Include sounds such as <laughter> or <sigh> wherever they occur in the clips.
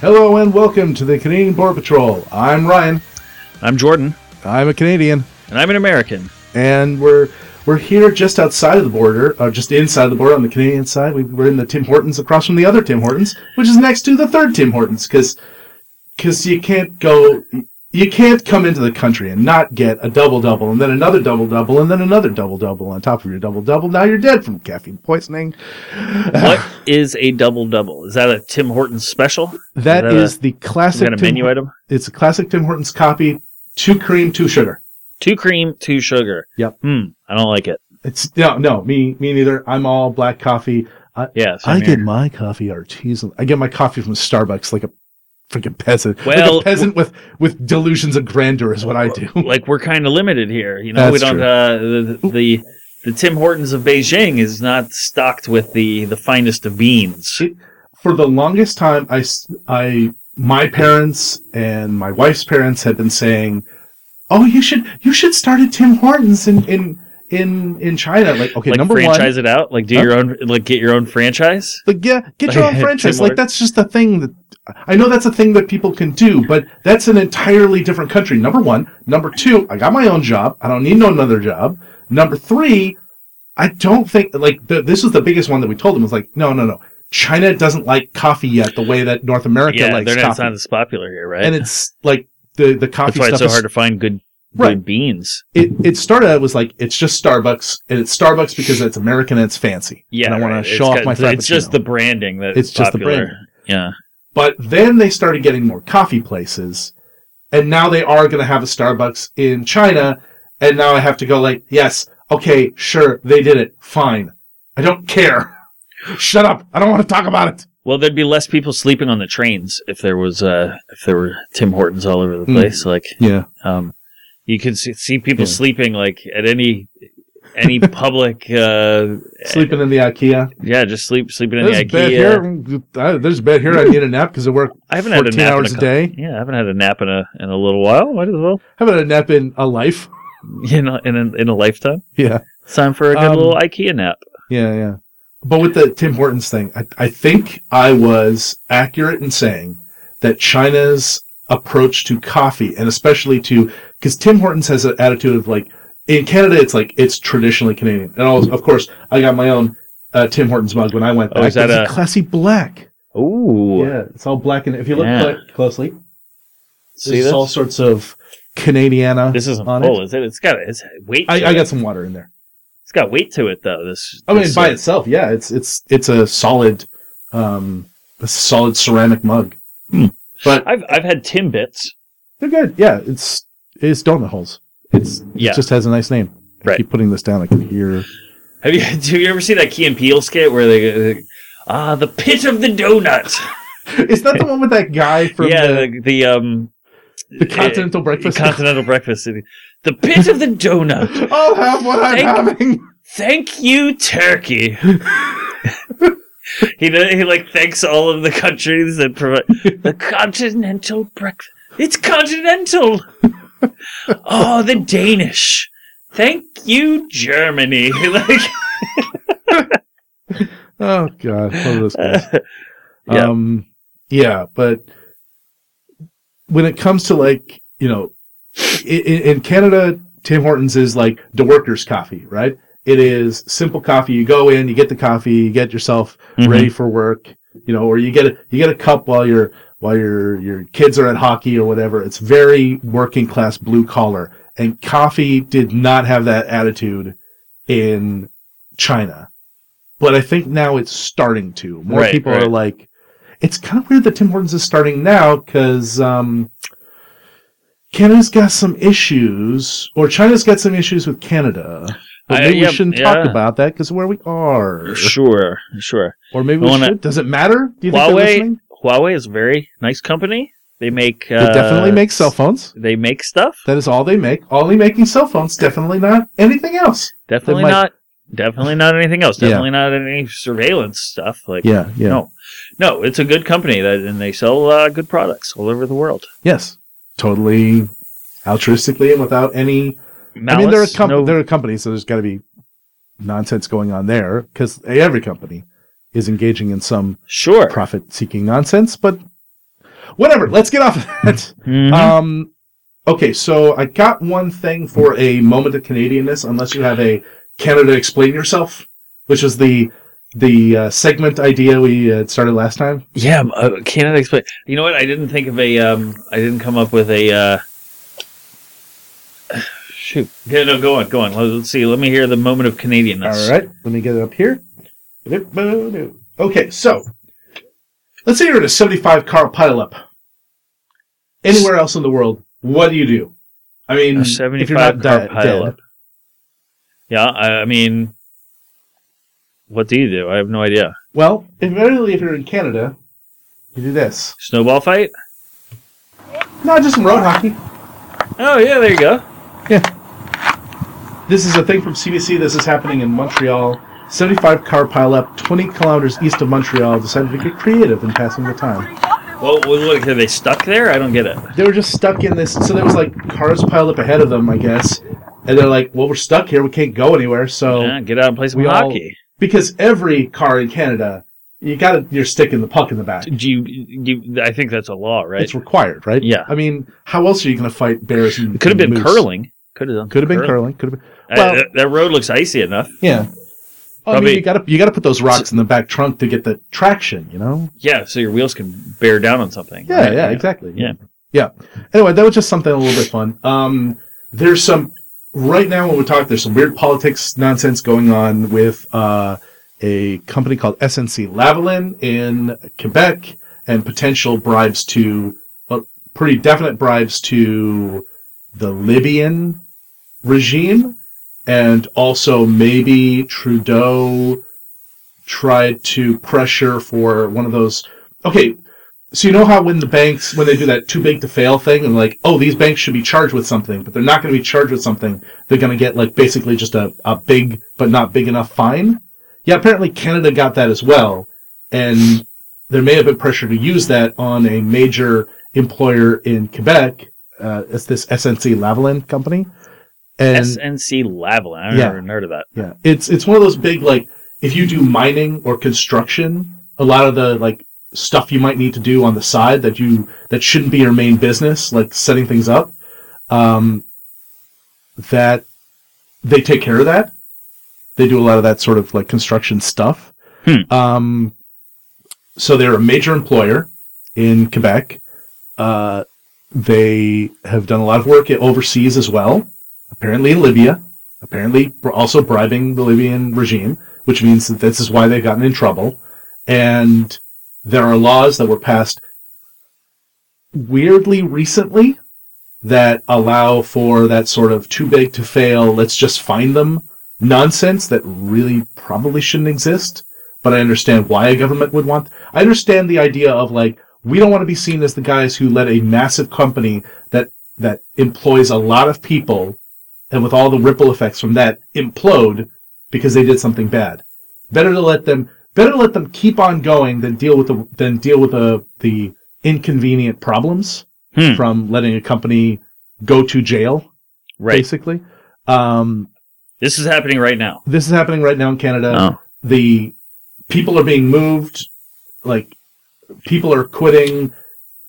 Hello and welcome to the Canadian Border Patrol. I'm Ryan. I'm Jordan, I'm a Canadian, and I'm an American. and we're we're here just outside of the border, or just inside the border on the Canadian side. We, we're in the Tim Hortons across from the other Tim Hortons, which is next to the third Tim Hortons, because because you can't go. You can't come into the country and not get a double double, and then another double double, and then another double double on top of your double double. Now you're dead from caffeine poisoning. What is a double double? Is that a Tim Hortons special? That Is that is the Is classic. that a Tim menu item? It's a classic Tim Hortons copy. Two cream, two sugar. Two cream, two sugar. Yep. Hmm. I don't like it. It's no, no, me, me neither. I'm all black coffee. Yeah. I here. get my coffee artisan. I get my coffee from Starbucks like a freaking peasant. Well, like a peasant with with delusions of grandeur is what I do. <laughs> like we're kind of limited here. You know, we don't. Uh, the, the the Tim Hortons of Beijing is not stocked with the the finest of beans. For the longest time, I I my parents and my wife's parents had been saying, "Oh, you should you should start a Tim Hortons in in in in China." Like, okay, like number one, franchise it out. Like do Huh? your own. Like get your own franchise. Like, yeah, get your own <laughs> franchise. Like, that's just the thing that I know that's a thing that people can do, but that's an entirely different country. Number one. Number two, I got my own job. I don't need no another job. Number three, I don't think, like, the, this was the biggest one that we told them was like, no, no, no. China doesn't like coffee yet the way that North America yeah, likes they're not, it's coffee. not as popular here, right? and it's like the, the coffee that's why stuff it's so is hard to find good, Right. good beans. it, it started out was like it's just Starbucks, and it's Starbucks because it's American and it's fancy. Yeah, and I want right. to show off It's my got- It's just the branding that It's just the popular. branding. Yeah. But then they started getting more coffee places, and now they are going to have a Starbucks in China. And now I have to go like, yes, okay, sure, they did it, fine. I don't care. <laughs> Shut up. I don't want to talk about it. Well, there'd be less people sleeping on the trains if there was uh if there were Tim Hortons all over the Hmm. place. Like, Yeah. um, you could see, see people Yeah. sleeping like at any any <laughs> public. uh Sleeping in the IKEA. Yeah, just sleep sleeping in There's the a bed IKEA. here. Uh, There's a bed here. I need a nap because I work I haven't had a 14 nap hours in a day. Yeah, I haven't had a nap in a in a little while. Might as well. I haven't had a nap in a life. <laughs> In a, in a, in a lifetime. Yeah. It's time for a good Um, little IKEA nap. Yeah, yeah. But with the Tim Hortons thing, I, I think I was accurate in saying that China's approach to coffee, and especially to, because Tim Hortons has an attitude of like, in Canada, it's like, it's traditionally Canadian. And also, of course, I got my own uh, Tim Hortons mug when I went Oh, back. is that It's a- classy black? Ooh, Yeah, it's all black. And if you look Yeah. closely, see there's this? all sorts of Canadiana. This isn't on full, it. is it? It's got it's weight. I, to I it. got some water in there. It's got weight to it though. This. I mean, this, by uh, itself, yeah, it's it's it's a solid, um, a solid ceramic mug. Hmm. But I've I've had Timbits. they're good. Yeah, it's it's donut holes. It's Yeah. it just has a nice name. I Right. keep putting this down. I can hear. Have you <laughs> do you ever see that Key and Peele skit where they, they ah the pit of the donut? <laughs> Is that the one with that guy from yeah, the, the, the um the Continental Breakfast? continental breakfast. The pit of the donut. I'll have what I'm Thank- having. Thank you, Turkey. <laughs> he he like thanks all of the countries that provide the continental breakfast. It's continental. Oh, the Danish. Thank you, Germany. <laughs> like, Oh God, one of those guys. <laughs> Yeah. Um, yeah, but when it comes to like, you know, in, in Canada, Tim Hortons is like the workers' coffee, right? It is simple coffee. You go in, you get the coffee, you get yourself Mhm. ready for work, you know, or you get a, you get a cup while your while your your kids are at hockey or whatever. It's very working class blue collar. And coffee did not have that attitude in China. But I think now it's starting to. More Right, people are like, it's kind of weird that Tim Hortons is starting now because um, Canada's got some issues, or China's got some issues with Canada. But I- maybe yeah, we shouldn't talk about that because where we are. Sure, sure. Or maybe we I wanna- should. Does it matter? Do you Huawei? Huawei is a very nice company. They make. They Uh, definitely make cell phones. They make stuff. That is all they make. Only making cell phones. Definitely not anything else. Definitely might- not. Definitely not anything else. Yeah. Definitely not any surveillance stuff. Like Yeah, yeah. no, no. It's a good company that, and they sell uh, good products all over the world. Yes. Totally altruistically and without any Malice, I mean, they're com- no- they're a company, so there's got to be nonsense going on there because every company is engaging in some sure. profit-seeking nonsense. But Whatever. Let's get off of that. Mhm. Um, okay, so I got one thing for a moment of Canadianness, unless you have a Canada explain yourself, which was the the uh, segment idea we uh, started last time. yeah, uh, Canada explain. You know what? I didn't think of a. Um, I didn't come up with a. Uh, <sighs> shoot. Yeah, no, go on, go on. Let's see. Let me hear the moment of Canadianness. All right, let me get it up here. Okay, so let's say you're in a 75 car pileup. Anywhere else in the world, what do you do? I mean, A if you're 75 not car dead, pileup. Yeah, I, I mean, what do you do? I have no idea. Well, invariably, if you're in Canada, you do this. Snowball fight? No, just some road hockey. Oh yeah, there you go. Yeah. This is a thing from CBC. This is happening in Montreal. 75 car pileup, 20 kilometers east of Montreal, decided to get creative in passing the time. Well, what, are they stuck there? I don't get it. They were just stuck in this. So there was like cars piled up ahead of them, I guess. And they're like, well, we're stuck here. We can't go anywhere. So, Yeah, get out and play some we all- hockey. because every car in Canada, you got you're sticking the puck in the back. Do you, you? I think that's a law, right? It's required, right? Yeah. I mean, how else are you going to fight bears and It could have been moose? curling. Could have done. Could have been curling. Could have been. Uh, Well- that, that road looks icy enough. Yeah. Well, I mean, you got to you got to put those rocks in the back trunk to get the traction. You know. Yeah, so your wheels can bear down on something. Yeah, right? yeah, exactly. Yeah. yeah. Anyway, that was just something a little bit fun. Um, there's some right now when we talk. There's some weird politics nonsense going on with uh, a company called SNC Lavalin in Quebec and potential bribes to, well, pretty definite bribes to the Libyan regime, and also maybe Trudeau tried to pressure for one of those. Okay, so you know how when the banks when they do that too big to fail thing and like oh these banks should be charged with something but they're not going to be charged with something. They're going to get like basically just a, a big but not big enough fine? Yeah apparently canada got that as well. And there may have been pressure to use that on a major employer in quebec uh, it's this snc lavalin company and SNC Lavalin. I've Yeah. never heard of that. yeah, it's it's one of those big like if you do mining or construction, a lot of the like stuff you might need to do on the side that you that shouldn't be your main business, like setting things up, um, that they take care of that. They do a lot of that sort of like construction stuff. Hmm. Um, so they're a major employer in Quebec. Uh, they have done a lot of work overseas as well apparently in Libya, apparently also bribing the Libyan regime, which means that this is why they've gotten in trouble. And there are laws that were passed weirdly recently that allow for that sort of too big to fail, let's just find them nonsense that really probably shouldn't exist. But I understand why a government would want. I understand the idea of like, we don't want to be seen as the guys who let a massive company that, that employs a lot of people and with all the ripple effects from that implode because they did something bad. Better to let them better to let them keep on going than deal with the than deal with the the inconvenient problems Hmm. from letting a company go to jail, Right. basically. Um, This is happening right now. this is happening right now in Canada. Oh. The people are being moved, like people are quitting.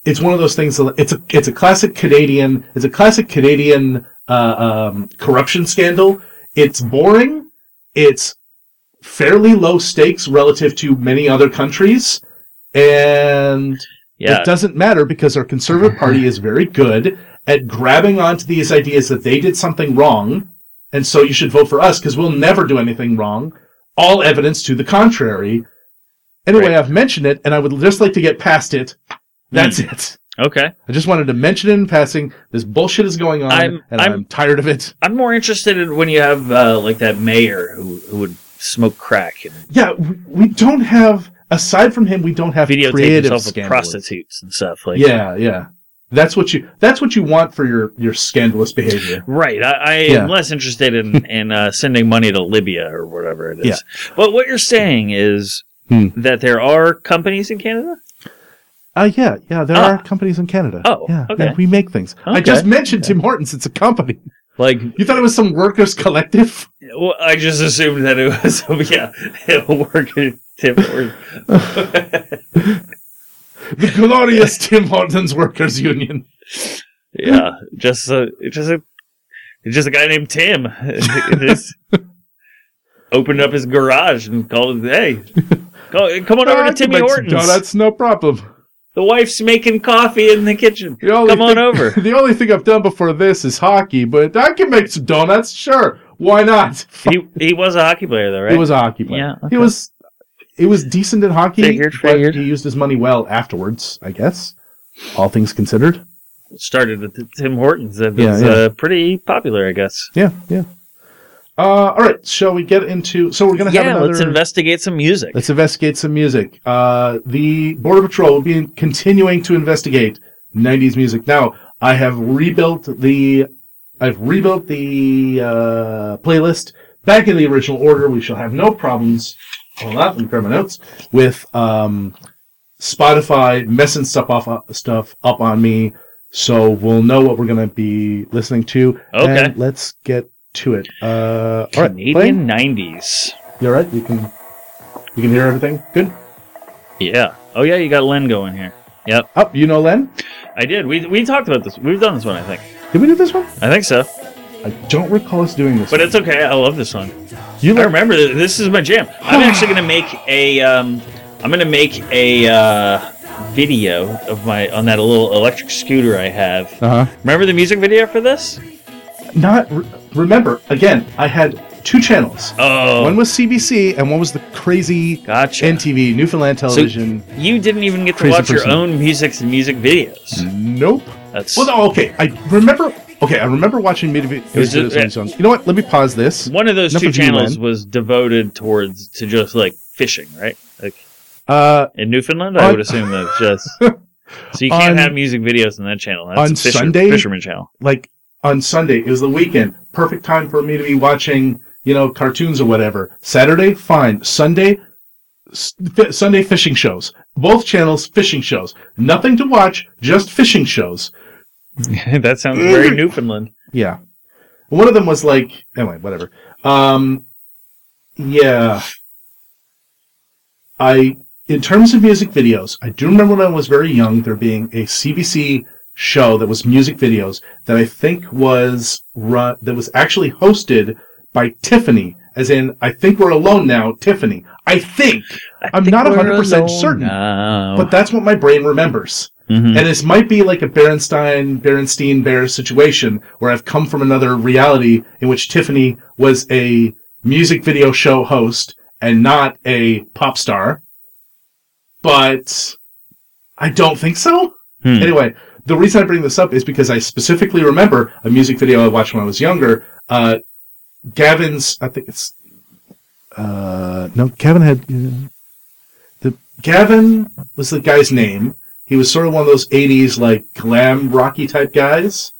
It's one of those things. It's a it's a classic Canadian. It's a classic Canadian uh, um, corruption scandal. It's boring. It's fairly low stakes relative to many other countries, and Yeah. it doesn't matter because our Conservative Party is very good at grabbing onto these ideas that they did something wrong, and so you should vote for us because we'll never do anything wrong. All evidence to the contrary. Anyway, Right. I've mentioned it, and I would just like to get past it. That's it. Okay. I just wanted to mention it in passing. This bullshit is going on, I'm- and I'm- I'm, tired of it. I'm more interested in when you have uh, like that mayor who, who would smoke crack and Yeah, we, we don't have. Aside from him, we don't have videotape creative himself with prostitutes and stuff. Like Yeah, yeah. That's what you. That's what you want for your your scandalous behavior. Right. I, I Yeah. am less interested in, <laughs> in uh, sending money to Libya or whatever it is. Yeah. But what you're saying is Hmm. that there are companies in Canada? Uh, yeah, yeah. There Ah. are companies in Canada. Oh, yeah, okay. yeah, we make things. I just mentioned Tim Hortons. It's a company. Like, You thought it was some workers' collective? well, I just assumed that it was, <laughs> yeah, it'll work. Tip or, the glorious Tim Hortons Workers Union. Yeah, just a just a just a guy named Tim. <laughs> just opened up his garage and called it. Hey, go, come on over I to can Timmy Hortons. Donuts, no problem. The wife's making coffee in the kitchen. The only Come on thing- over. <laughs> The only thing I've done before this is hockey, but I can make some donuts. Sure, why not? He he was a hockey player though, right? He was a hockey player. Yeah, He was. He was decent in hockey, Figured, but figured. he used his money well afterwards. I guess, all things considered. started at the Tim Hortons. That Yeah, was yeah. Uh, pretty popular, I guess. Yeah, yeah. Uh, all right, shall we get into? So we're gonna have Yeah, another. let's investigate some music. Let's investigate some music. Uh, the Border Patrol will be continuing to investigate 90s music. Now, I have rebuilt the, I've rebuilt the uh, playlist back in the original order. We shall have no problems. Hold on, let me grab my notes with um, Spotify messing stuff off uh, stuff up on me, so we'll know what we're gonna be listening to. Okay. And let's get to it. Uh, all right, Canadian nineties. You all right? You can, you can hear everything. Good. Yeah. Oh yeah, you got Len going here. Yep, Oh, you know Len? I did. We we talked about this. We've done this one, I think. Did we do this one? I think so. I don't recall us doing this. But one. it's okay. I love this song. you I remember th- this is my jam. I'm <sighs> actually gonna make a um, I'm gonna make a uh, video of my on that little electric scooter I have. uh huh. Remember the music video for this? Not re- remember again. I had two channels. Oh, One was CBC and one was the crazy gotcha. NTV Newfoundland Television. You didn't even get to watch your own music and music videos. nope. That's Well, no, okay. I remember. Okay, I remember watching music videos just- on songs. You know what? Let me pause this. one of those Enough two channels was devoted towards to just like fishing, right? Like Uh, in Newfoundland, I would assume that's just. <laughs> So you can't On- have music videos on that channel. That's on a fisher, Sunday? fisherman channel. like on Sunday, it was the weekend. Perfect time for me to be watching, you know, cartoons or whatever. Saturday, fine. Sunday, fi- Sunday fishing shows. Both channels, fishing shows. Nothing to watch, just fishing shows. <laughs> that sounds very Newfoundland. Yeah. One of them was like, anyway, whatever. Um, yeah. I, in terms of music videos, I do remember when I was very young, there being a CBC show that was music videos that I think was run, that was actually hosted by Tiffany, as in, I think we're alone now, Tiffany. I think, I'm not 100% certain, No. but that's what my brain remembers. Mhm. And this might be like a Berenstein, Berenstein Bear situation where I've come from another reality in which Tiffany was a music video show host and not a pop star. But I don't think so. Hmm. Anyway, the reason I bring this up is because I specifically remember a music video I watched when I was younger. Uh, Gavin's, I think it's, uh, no, Gavin had, uh, the, Gavin was the guy's name. He was sort of one of those 80s, like, glam rocky type guys.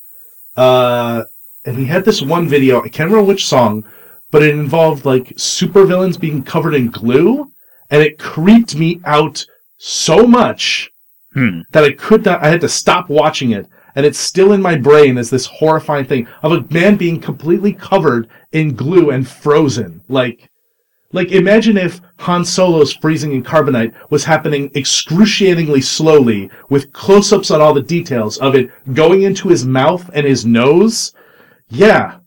Uh, and he had this one video, I can't remember which song, but it involved, like, supervillains being covered in glue, and it creeped me out so much Hmm. that I could not, I had to stop watching it. And it's still in my brain as this horrifying thing of a man being completely covered in glue and frozen. Like, like imagine if Han Solo's freezing in carbonite was happening excruciatingly slowly with close-ups on all the details of it going into his mouth and his nose. Yeah.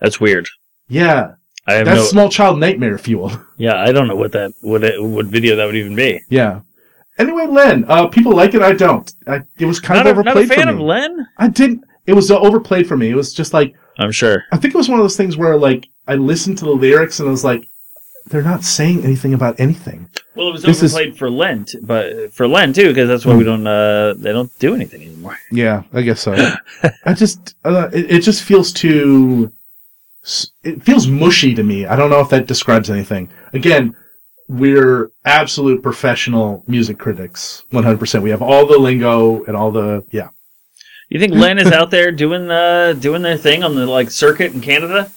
That's weird. Yeah. That's no. small child nightmare fuel. <laughs> yeah, I don't know what that what it, what video that would even be. yeah. Anyway, Len, uh, people like it. I don't. I, it was kind Not of a, not overplayed a fan for of me. Len. I didn't. It was uh, overplayed for me. It was just like I'm sure. I think it was one of those things where like I listened to the lyrics and I was like, they're not saying anything about anything. Well, it was This is- overplayed for Lent, but for Len too, because that's why we don't. Uh, they don't do anything anymore. <laughs> Yeah, I guess so. I just uh, it, it just feels too. It feels mushy to me. I don't know if that describes anything. Again, we're absolute professional music critics, one hundred percent. We have all the lingo and all the yeah. You think Len is out there doing uh doing their thing on the like circuit in Canada?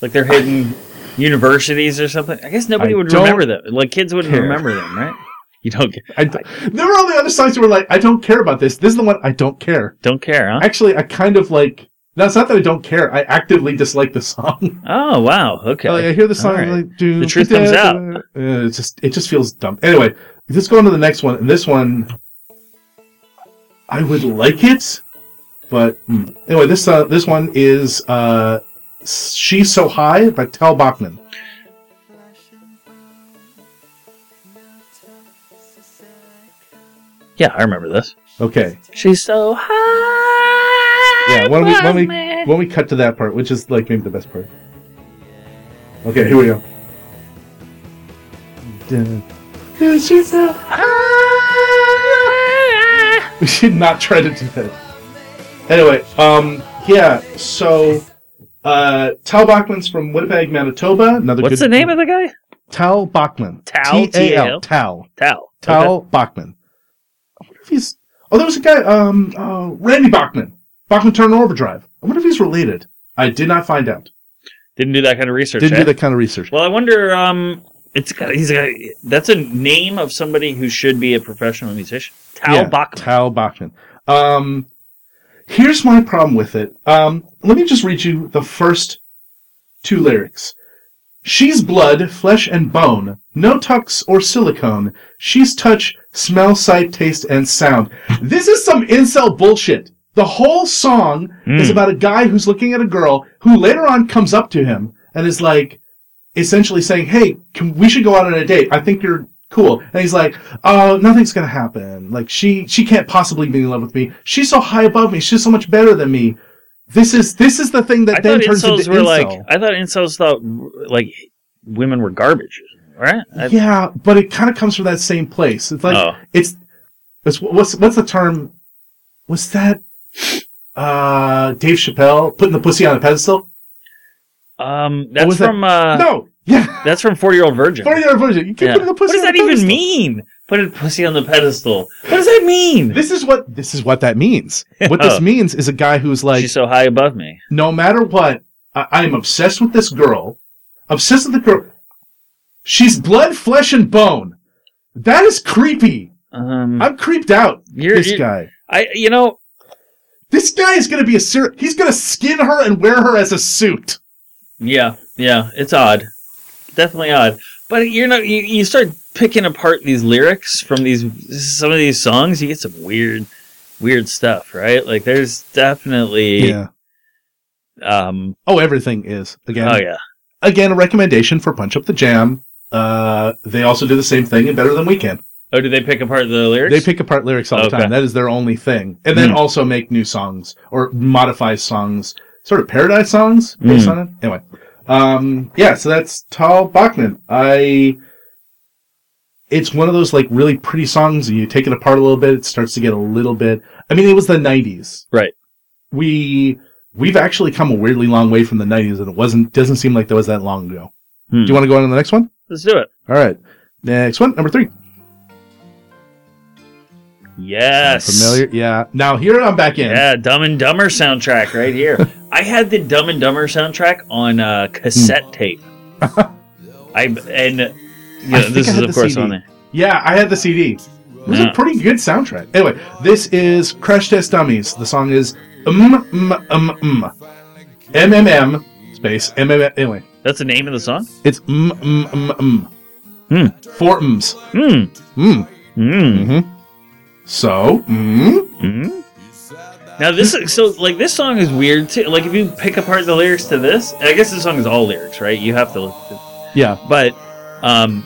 Like they're hitting universities or something? I guess nobody I would remember them. Like kids wouldn't care. remember them, right? You don't ca- I, there were all the other songs that were like, I don't care about this. This is the one I don't care. don't care, huh? Actually, I kind of like. No, it's not that I don't care. I actively dislike the song. <laughs> Oh wow, okay. Like, I hear the song, right. like, The truth comes out. uh, it just it just feels dumb. Anyway, let's go on to the next one. And this one, I would like it, but mm. anyway, this uh, this one is uh, "She's So High" by Tal Bachman. Yeah, I remember this. Okay, She's so high. Yeah. Why don't we why don't we why don't we cut to that part, which is like maybe the best part. Okay, here we go. She's so. <laughs> We should not try to do that. Anyway, um, yeah. So, uh, Tal Bachman's from Winnipeg, Manitoba. Another What's good the name of the guy? Tal Bachman. Tal, T-A-L. Tal. Tal. Tal Okay. Bachman. I wonder if he's. Oh, there was a guy. Um, uh, Randy Bachman. Bachman Turner Overdrive. I wonder if he's related. I did not find out. Didn't do that kind of research. Didn't eh? do that kind of research. Well, I wonder. Um, it's got, he's got, that's a name of somebody who should be a professional musician. Tal Yeah, Bachman. Tal Bachman. Um, here's my problem with it. Um, let me just read you the first two lyrics. She's blood, flesh and bone, no tux or silicone. She's touch, smell, sight, taste, and sound. This is some incel bullshit. The whole song is Mm. about a guy who's looking at a girl who later on comes up to him and is like, essentially saying, "Hey, can, we should go out on a date. I think you're cool." And he's like, "Oh, nothing's gonna happen. Like she she can't possibly be in love with me. She's so high above me. She's so much better than me. This is this is the thing that I then turns into were incel. like. I thought incels thought like women were garbage, right? I, yeah, but it kind of comes from that same place. It's like Oh. it's, it's what's what's the term? Was that uh Dave Chappelle putting the pussy on a pedestal? Um, that's that? from uh, no, <laughs> yeah, that's from Forty Year Old Virgin. forty year version. You keep Yeah. putting the pussy. What does that even mean? Put a pussy on the pedestal. What does that mean? This is what this is what that means. What this <laughs> Oh. means is a guy who's like, She's so high above me. no matter what, I, I am obsessed with this girl. Obsessed with the girl. She's blood, flesh, and bone. That is creepy. Um, I'm creeped out. You're- this you're- guy. I you know This guy is going to be a ser- He's going to skin her and wear her as a suit. Yeah, yeah, it's odd. Definitely odd. But you're not you, you start picking apart these lyrics from these some of these songs, you get some weird weird stuff, right? Like there's definitely yeah. um Oh, everything is again. oh yeah. Again, a recommendation for Punch Up the Jam. Uh, they also do the same thing and better than we can. Oh, do they pick apart the lyrics? They pick apart lyrics all the time. That is their only thing. And then Hmm. also make new songs or modify songs, sort of paradise songs based Hmm. on it. Anyway. Um, yeah, so that's Tal Bachman. I, it's one of those like really pretty songs. and You take it apart a little bit, it starts to get a little bit, I mean, it was the nineties. Right. We, we've actually come a weirdly long way from the nineties and it wasn't, doesn't seem like that was that long ago. Hmm. Do you want to go on to the next one? Let's do it. All right. Next one, number three. Yes. Familiar? Yeah. Now here I'm back in. Yeah, Dumb and Dumber soundtrack right here. <laughs> I had the Dumb and Dumber soundtrack on uh, cassette tape. <laughs> I and you know, think this is of course CD. on there. Yeah, I had the CD. It was Yeah. a pretty good soundtrack. Anyway, this is Crash Test Dummies. The song is um um um um M M M space M M M. Anyway, That's the name of the song. it's um um um um. Hmm. Four ums. Hmm. Mm. Hmm. hmm So, mm, hmm Now this is so like this song is weird too. Like if you pick apart the lyrics to this, I guess this song is all lyrics, right? You have to, look yeah, but um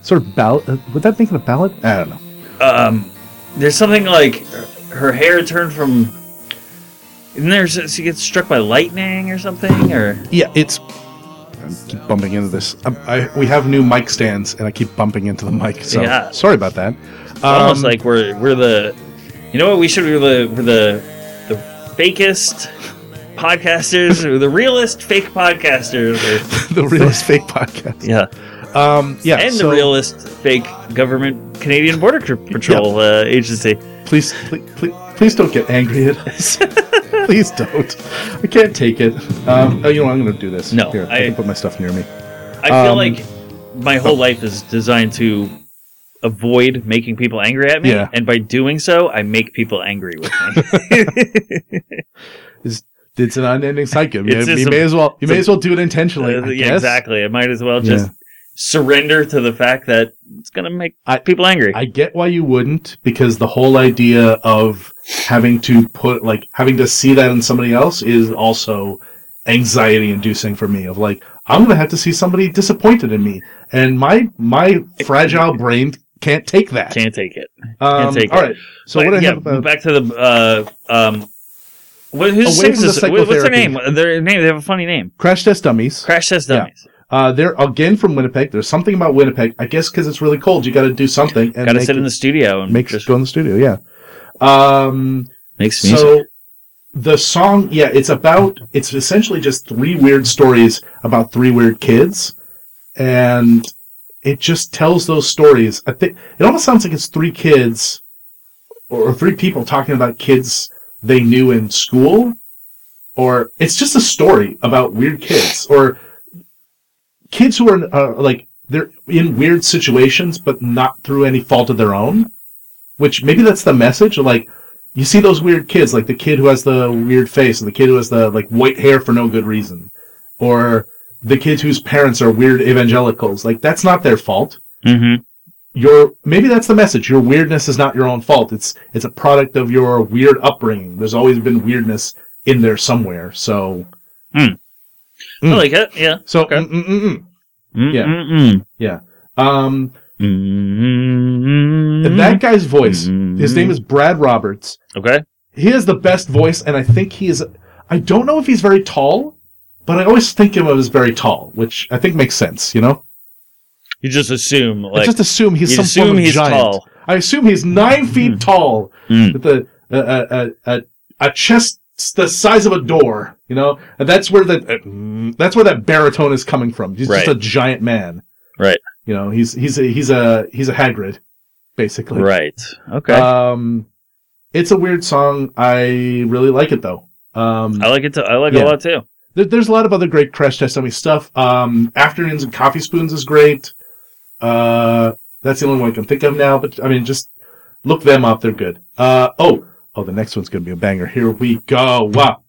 sort of ballad. Uh, would that make it a ballad? I don't know. um there's something like her hair turned from. Isn't there she gets struck by lightning or something or Yeah, it's. I keep bumping into this. I, I, we have new mic stands, and I keep bumping into the mic. So Yeah. sorry about that. It's almost Um, like we're we're the you know what we should be the we're the the fakest podcasters or the realest fake podcasters or, <laughs> the realest fake podcast. yeah Um, yeah, and so the realest fake government Canadian Border Tr- Patrol uh, agency. Please, please, please, please don't get angry at us. <laughs> please don't. I can't take it. Um, oh, you know, I'm going to do this. No, Here, I, I- can put my stuff near me. I feel Um, like my whole life is designed to avoid making people angry at me, Yeah. and by doing so, I make people angry with me. <laughs> <laughs> It's, it's an unending cycle. You you a- may as well. You may a- as well do it intentionally. Uh, yeah, exactly. I might as well just surrender to the fact that it's going to make I- people angry. I get why you wouldn't because the whole idea of having to put like having to see that in somebody else is also anxiety inducing for me of like I'm gonna have to see somebody disappointed in me and my my <laughs> fragile brain can't take that. Can't take it. um, take all it. right. So But, what I yeah, have about back to the uh, um, what, who Away sings the this? What's their name? Their name. They have a funny name. Crash Test Dummies? Crash Test Yeah. Dummies. Uh, they're again from Winnipeg. There's something about Winnipeg. I guess because it's really cold, you got to do something and Got to sit it- in the studio and make just go in the studio. Yeah. Um, makes music. So the song, yeah, it's about it's essentially just three weird stories about three weird kids, and it just tells those stories. I think it almost sounds like it's three kids or three people talking about kids they knew in school, or it's just a story about weird kids or kids who are uh, like they're in weird situations but not through any fault of their own. Which maybe that's the message. Like you see those weird kids, like the kid who has the weird face, and the kid who has the like white hair for no good reason, or the kids whose parents are weird evangelicals. Like that's not their fault. mm-hmm. Your maybe that's the message. Your weirdness is not your own fault. It's it's a product of your weird upbringing. There's always been weirdness in there somewhere. So I Mm. like it. Yeah. so Okay. mm, mm, mm, mm. Yeah. Yeah. Um, that guy's voice. His name is Brad Roberts. okay. he has the best voice, and I think he is. I don't know if he's very tall, but I always think of him as very tall, which I think makes sense. You know, You just assume I just assume he's some assume form of he's giant. tall. I assume he's nine feet tall Mm. with a a, a a a chest the size of a door. You know, and that's where the uh, mm, that's where that baritone is coming from. He's just a giant man. Right. You know, he's he's a he's a he's a Hagrid, basically. Right. Okay. Um, it's a weird song. I really like it though. Um, I like it. Too. I like it a lot too. There, there's a lot of other great Crash Test Dummy stuff. Um, Afternoons and Coffee Spoons is great. Uh, that's the only one I can think of now. But I mean, just look them up; they're good. Uh, oh, oh, the next one's gonna be a banger. Here we go. Wow.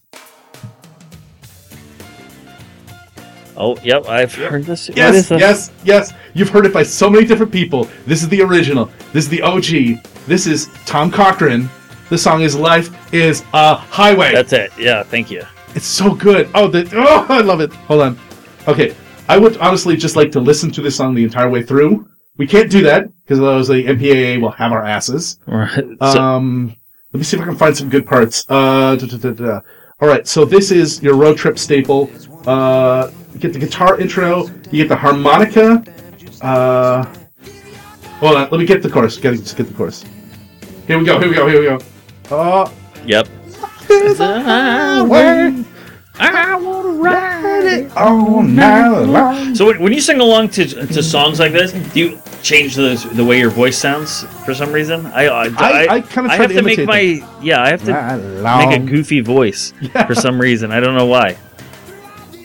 Oh, yep. I've heard this. Yes, this? yes, yes. You've heard it by so many different people. This is the original. This is the OG. This is Tom Cochrane. The song is "Life Is a Highway." That's it. Yeah. Thank you. It's so good. Oh, the oh, I love it. Hold on. Okay, I would honestly just like to listen to this song the entire way through. We can't do that because otherwise the MPAA will have our asses. Right. <laughs> So, Um, let me see if I can find some good parts. Uh, da, da, da, da. all right. So this is your road trip staple. Uh, you get the guitar intro. You get the harmonica. Uh, hold on. Let me get the chorus. Get just get the chorus. Here we go. Here we go. Here we go. Oh, yep. There's a highway. I want to ride it. all night long. So when, when you sing along to to songs like this, do you change the the way your voice sounds for some reason? I I, I- I kinda try have to to make my yeah I have to make a goofy voice <laughs> Yeah. for some reason. I don't know why.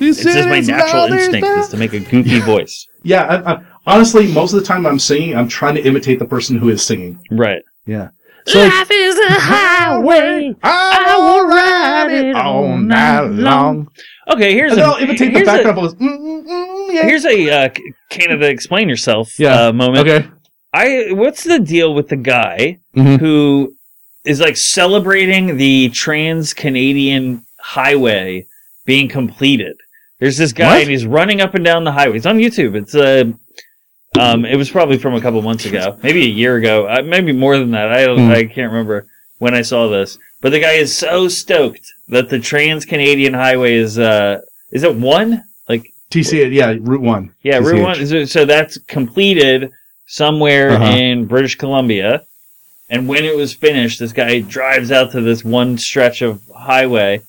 It's just my natural instinct is to make a goofy voice. Yeah, I, I, honestly, most of the time I'm singing, I'm trying to imitate the person who is singing. Right. Yeah. So like, is a highway. I will ride it all night long. Okay, here's And a then I'll imitate the here's a- vocals. Mm, mm, mm, yeah. Here's a uh, Canada explain yourself Yeah. uh, moment. Okay. I what's the deal with the guy Mhm. who is like celebrating the Trans Canadian Highway being completed? There's this guy What? and he's running up and down the highway. It's on YouTube. It's uh, um, it was probably from a couple months ago, maybe a year ago, uh, maybe more than that. I Hmm. I can't remember when I saw this. But the guy is so stoked that the Trans Canadian Highway is uh, is it one? Like TC, yeah, Route 1. yeah, Route One. So, so that's completed somewhere Uh-huh. in British Columbia. And when it was finished, this guy drives out to this one stretch of highway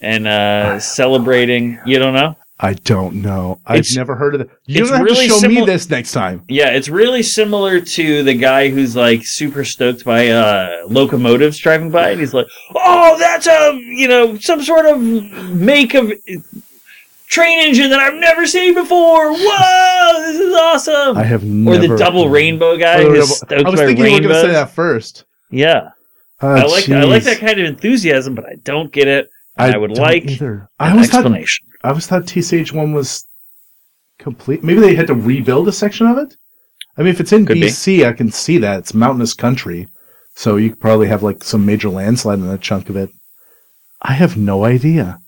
and uh, celebrating. You don't know? I don't know. I've It's- never heard of it. You don't have really to show me this next time. Yeah, it's really similar to the guy who's like super stoked by uh, locomotives driving by, and he's like, "Oh, that's a you know some sort of make of train engine that I've never seen before. Whoa, this is awesome!" I have never. or the double rainbow guy Oh, who's stoked I was by thinking you were going to say that first. Yeah, Oh, I like I like that kind of enthusiasm, but I don't get it. I would like either. An I always thought explanation. I always thought TCH one was complete. Maybe they had to rebuild a section of it. I mean, if it's in Could be. BC, I can see that it's mountainous country, so you could probably have like some major landslide in a chunk of it. I have no idea.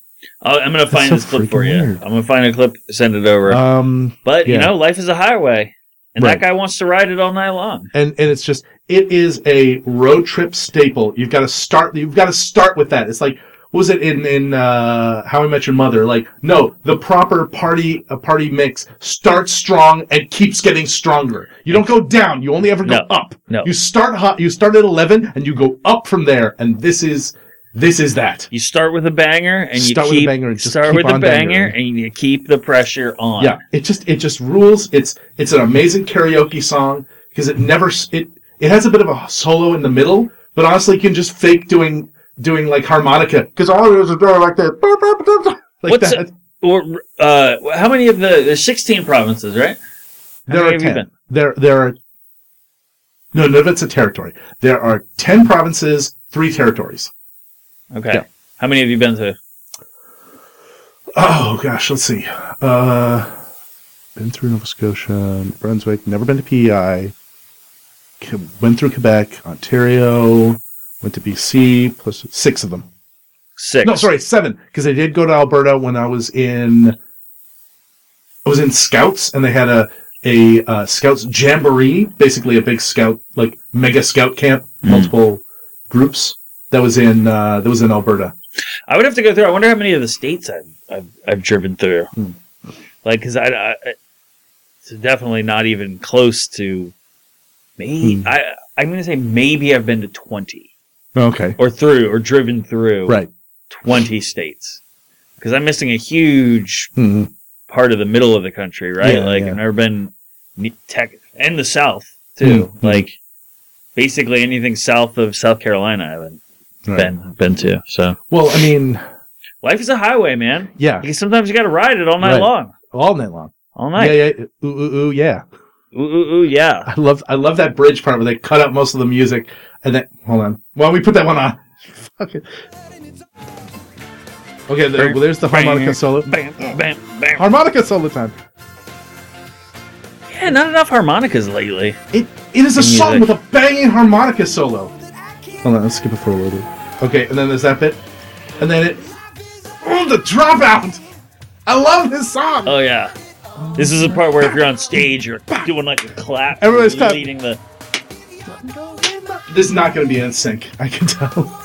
Oh, I'm gonna find so this clip for you. weird. I'm gonna find a clip, send it over. Um, but you know, life is a highway, and Right. that guy wants to ride it all night long. and and it's just it is a road trip staple. You've got to start. You've got to start with that. It's like was it in in uh, How I Met Your Mother? Like no, the proper party a party mix starts strong and keeps getting stronger. You don't go down. You only ever go No. up. No. You start hot. You start at eleven and you go up from there. And this is this is that. You start with a banger, and you Start you with a banger and just start keep with a banger, bangering. and you keep the pressure on. Yeah, it just it just rules. It's it's an amazing karaoke song because it never it it has a bit of a solo in the middle, but honestly, you can just fake doing doing like harmonica because all it is is going like that, like What's that. it- Or uh, how many of the there's 16 provinces, right? How there are have you ten. been? There there are no none of it's a territory. There are ten provinces, three territories. Okay. Yeah. How many have you been to? Oh gosh, let's see. Uh, been through Nova Scotia, New Brunswick. Never been to PEI. Went through Quebec, Ontario. Went to BC. Plus six of them. Six. No, sorry, seven. Because I did go to Alberta when I was in. I was in Scouts, and they had a a uh, Scouts jamboree, basically a big Scout like mega Scout camp, Hmm. multiple groups. That was in uh, that was in Alberta. I would have to go through. I wonder how many of the states I've I've, I've driven through. Hmm. Like, because I, I, it's definitely not even close to. Maybe Hmm. I I'm gonna say maybe I've been to twenty Okay, or through or driven through right. twenty states because I'm missing a huge hmm part of the middle of the country, right? Yeah, like yeah. I've never been tech and the South too. Mhm. Like basically anything south of South Carolina, I haven't Right. been been to. So Well, I mean, life is a highway, man. yeah, Because sometimes you got to ride it all night Right. long, all night long. all night. Yeah, yeah, ooh, ooh, ooh, yeah. Ooh, ooh, ooh, yeah. I love, I love that bridge part where they cut out most of the music, and then hold on. Well, we put that one on. <laughs> Fuck it. Okay, there, well, there's the harmonica solo. Bam, bam, bam. Harmonica solo time. Yeah, not enough harmonicas lately. It it is a Music. song with a banging harmonica solo. Hold on, let's skip it for a little bit. Okay, and then there's that bit, and then it. Oh, the dropout! I love this song. Oh yeah. This is the part where if you're on stage, you're doing like a clap. Everybody's you're clapping. leading the. This is not going to be in sync. I can tell.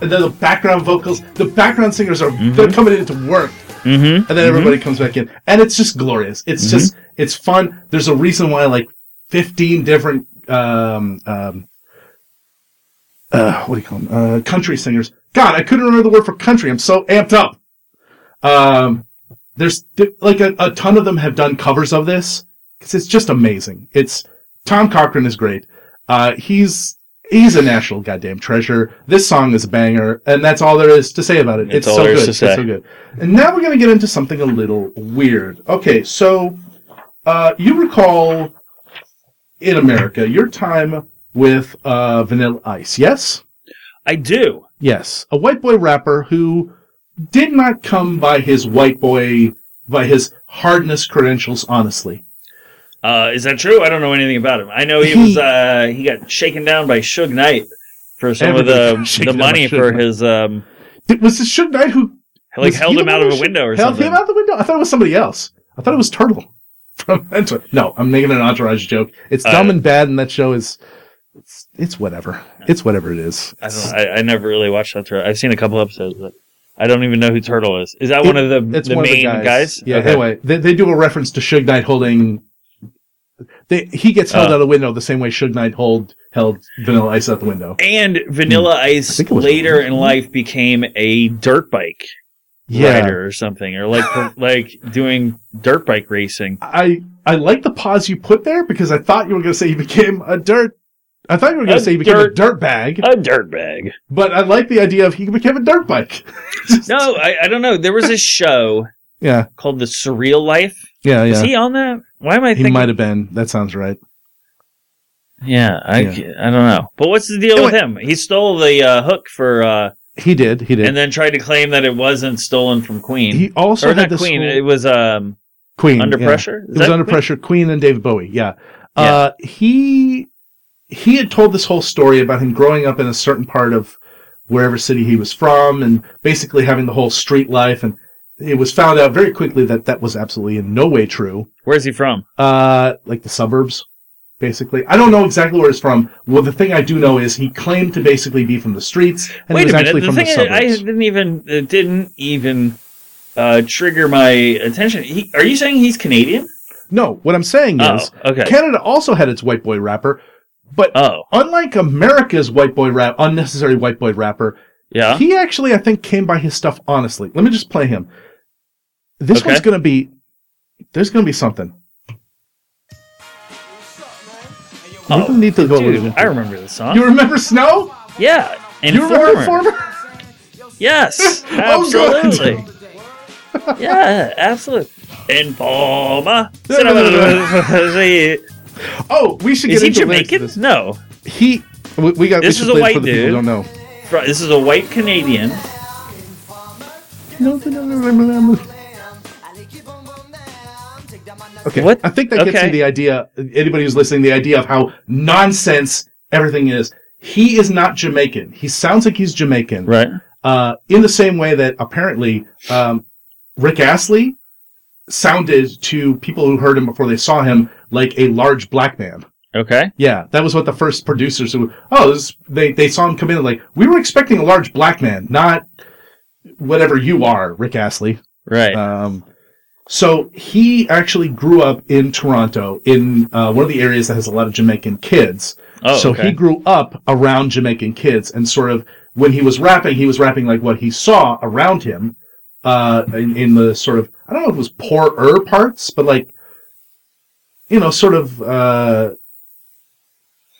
And then the background vocals, the background singers are they're coming in to work, Mm-hmm. and then everybody comes back in, and it's just glorious. It's just it's fun. There's a reason why like 15 different um um uh what do you call them uh country singers. God, I couldn't remember the word for country. I'm so amped up. Um, there's like a, a ton of them have done covers of this because it's just amazing. It's Tom Cochrane is great. Uh, he's he's a national goddamn treasure. This song is a banger, and that's all there is to say about it. It's all so good. It's so good. And now we're gonna get into something a little weird. Okay, so uh, you recall in America your time with uh, Vanilla Ice, yes? I do. Yes, a white boy rapper who did not come by his white boy by his hardness credentials. Honestly, Uh, is that true? I don't know anything about him. I know he was <laughs> uh, he got shaken down by Suge Knight for some of the the money for Knight. his um Did- was it Suge Knight who like held him out of a window or held something. Held him out the window? I thought it was somebody else. I thought it was Turtle <laughs> from Entourage. No, I'm making an Entourage joke. It's Uh, dumb and bad, and that show is it's it's whatever. It's whatever it is. I don't. I, I never really watched that. I've seen a couple episodes, but I don't even know who Turtle is. Is that one of the the main of the guys? Yeah. Okay. Anyway, they, they do a reference to Suge Knight holding. They, he gets held Oh. out the window the same way Suge Knight hold held Vanilla Ice out the window. And Vanilla hmm. Ice think it was- later in life became a dirt bike rider or something, or like <laughs> like doing dirt bike racing. I I like the pause you put there because I thought you were going to say he became a dirt. I thought you were going to say he became dirt- a dirt bag, A dirt bag. but I like the idea of he became a dirt bike. <laughs> No, I, I don't know. There was a <laughs> show Yeah, called The Surreal Life. Yeah, Is yeah. he on that? Why am I thinking He thinking? might have been. That sounds right. Yeah, I, Yeah. I don't know. But what's the deal with him? He stole the uh, hook for uh, He did. He did. and then tried to claim that it wasn't stolen from Queen. he also or had not Queen. It was um Queen Under yeah. Pressure. It was under pressure. Queen and David Bowie. Yeah. Yeah. Uh, he he had told this whole story about him growing up in a certain part of wherever city he was from, and basically having the whole street life. And it was found out very quickly that that was absolutely in no way true. Where's he from? Uh, like the suburbs, basically. I don't know exactly where he's from. Well, the thing I do know is he claimed to basically be from the streets, and he Wait was a minute. actually The from thing the is, I suburbs. didn't even it didn't even uh, trigger my attention. He, are you saying he's Canadian? no, what I'm saying Oh, is okay. Canada also had its white boy rapper, but oh, unlike America's white boy rap, unnecessary white boy rapper, yeah. he actually, I think, came by his stuff honestly. Let me just play him. This Okay. one's going to be, there's going to be something. we Oh, don't need to go. Dude, I remember the song. You remember Snow? yeah, and You Informer. remember Informer? <laughs> Yes, <laughs> Oh, absolutely. <laughs> yeah, absolutely. Informer. Oh, we should get Is he into Jamaican? This. No. He, we, we got. This we is a white for the people dude. don't know. This is a white Canadian. Okay, What? I think that gets Okay. you the idea. Anybody who's listening, the idea of how nonsense everything is. He is not Jamaican. He sounds like he's Jamaican. Right. uh, in the same way that apparently um, Rick Astley sounded to people who heard him before they saw him like a large black man. Okay. Yeah, that was what the first producers who oh this, they they saw him come in like we were expecting a large black man, not whatever you are, Rick Astley. Right. Um, so he actually grew up in Toronto in uh, one of the areas that has a lot of Jamaican kids. oh, so okay. he grew up around Jamaican kids and sort of when he was rapping, he was rapping like what he saw around him, uh, in, in the sort of, I don't know if it was poorer parts, but like, you know, sort of, uh,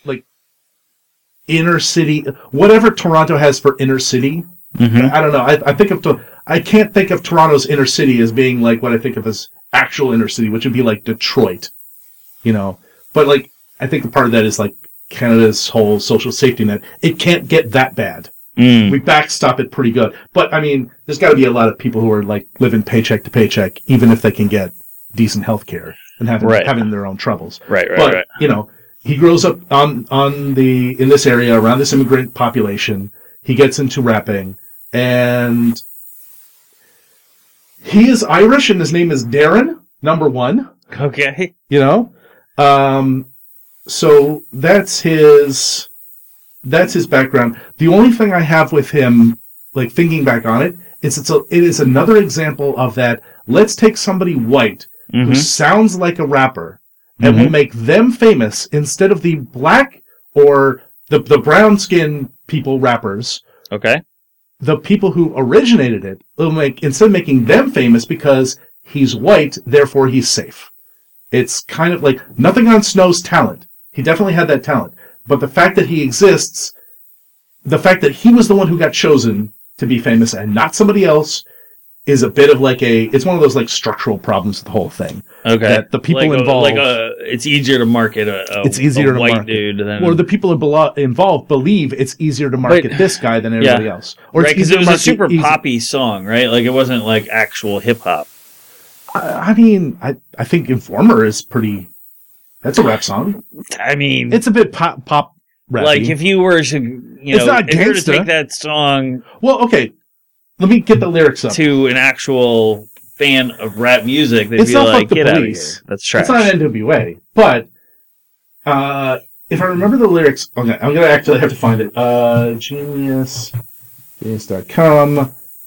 like inner city, whatever Toronto has for inner city. Mhm. I don't know. I, I think of, to, I can't think of Toronto's inner city as being like what I think of as actual inner city, which would be like Detroit, you know, but like, I think a part of that is like Canada's whole social safety net. It can't get that bad. Mm. We backstop it pretty good. But I mean, there's got to be a lot of people who are like living paycheck to paycheck, even if they can get decent health care and having, Right. having their own troubles. Right. Right. but, right. you know, he grows up on, on the, in this area around this immigrant population. He gets into rapping and he is Irish and his name is Darren, number one Okay. you know um so that's his that's his background the only thing i have with him like thinking back on it is it's a it is another example of that let's take somebody white who hmm sounds like a rapper and we'll Mhm. make them famous instead of the black or the the brown skin people rappers Okay. The people who originated it will make instead of making them famous because he's white, therefore he's safe. It's kind of like nothing on Snow's talent. He definitely had that talent. But the fact that he exists, the fact that he was the one who got chosen to be famous and not somebody else is a bit of like a it's one of those like structural problems with the whole thing. Okay. That the people like involved- A, like a, it's easier to market a, a It's easier to white market. dude than Or the people inbelo- involved believe it's easier to market this guy than everybody else. Or right because it was a super easy- poppy song, right? Like it wasn't like actual hip hop. I, I mean, I, I think Informer is pretty. That's a rap song. I mean, It's a bit pop pop rap. like if you were to, you It's know, not if you were to take that song well, okay. Let me get the lyrics up. to an actual fan of rap music, they'd It's be not like, "Get out of here! That's trash." It's not NWA, but uh, if I remember the lyrics, okay, I'm gonna actually have to find it. Uh, Genius, Genius.com.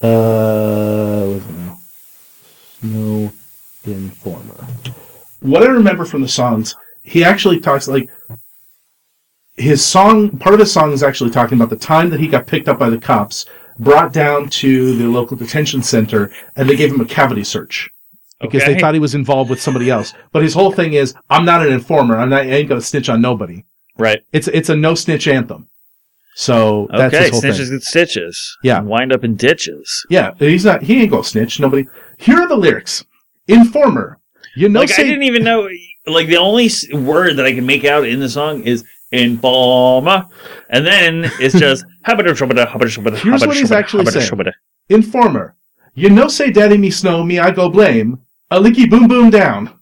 Uh, what's it now? No Informer. What I remember from the songs, he actually talks like his song. Part of his song is actually talking about the time that he got picked up by the cops, brought down to the local detention center, and they gave him a cavity search because they thought he was involved with somebody else. But his whole thing is, I'm not an informer. I'm not, I ain't gonna snitch on nobody. right. It's it's a no snitch anthem. So that's Okay, his whole snitches thing. get stitches. Yeah. wind up in ditches. Yeah, he's not. He ain't gonna snitch. Nobody. Here are the lyrics. Informer. You know, like say I didn't even know. Like the only word that I can make out in the song is informer, and then it's <laughs> just habada shubada habada shubada Here's what he's actually saying. Informer. You know say daddy me snow, me I go blame. A licky boom boom down.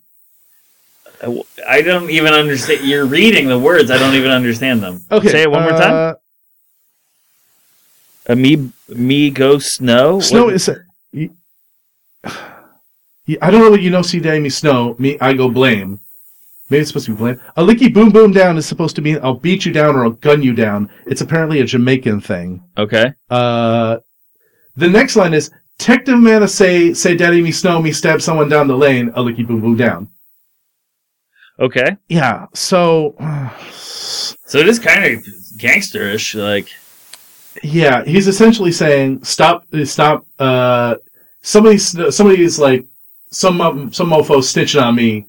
I don't even understand. You're reading the words. I don't even understand them. Okay. Say it one more time. uh, A me me go snow. Snow What- is. you- you- <sighs> I don't know what you know. See, daddy me snow. Me, I go blame. Maybe it's supposed to be blame. A licky boom boom down is supposed to mean I'll beat you down or I'll gun you down. It's apparently a Jamaican thing. okay. Uh, the next line is Tectum mana say say daddy me snow me stab someone down the lane. A licky boom boom down. Okay. Yeah. So. So it is kind of gangsterish. Like Yeah, he's essentially saying stop, stop. Uh, somebody, somebody's like some some mofo snitching on me.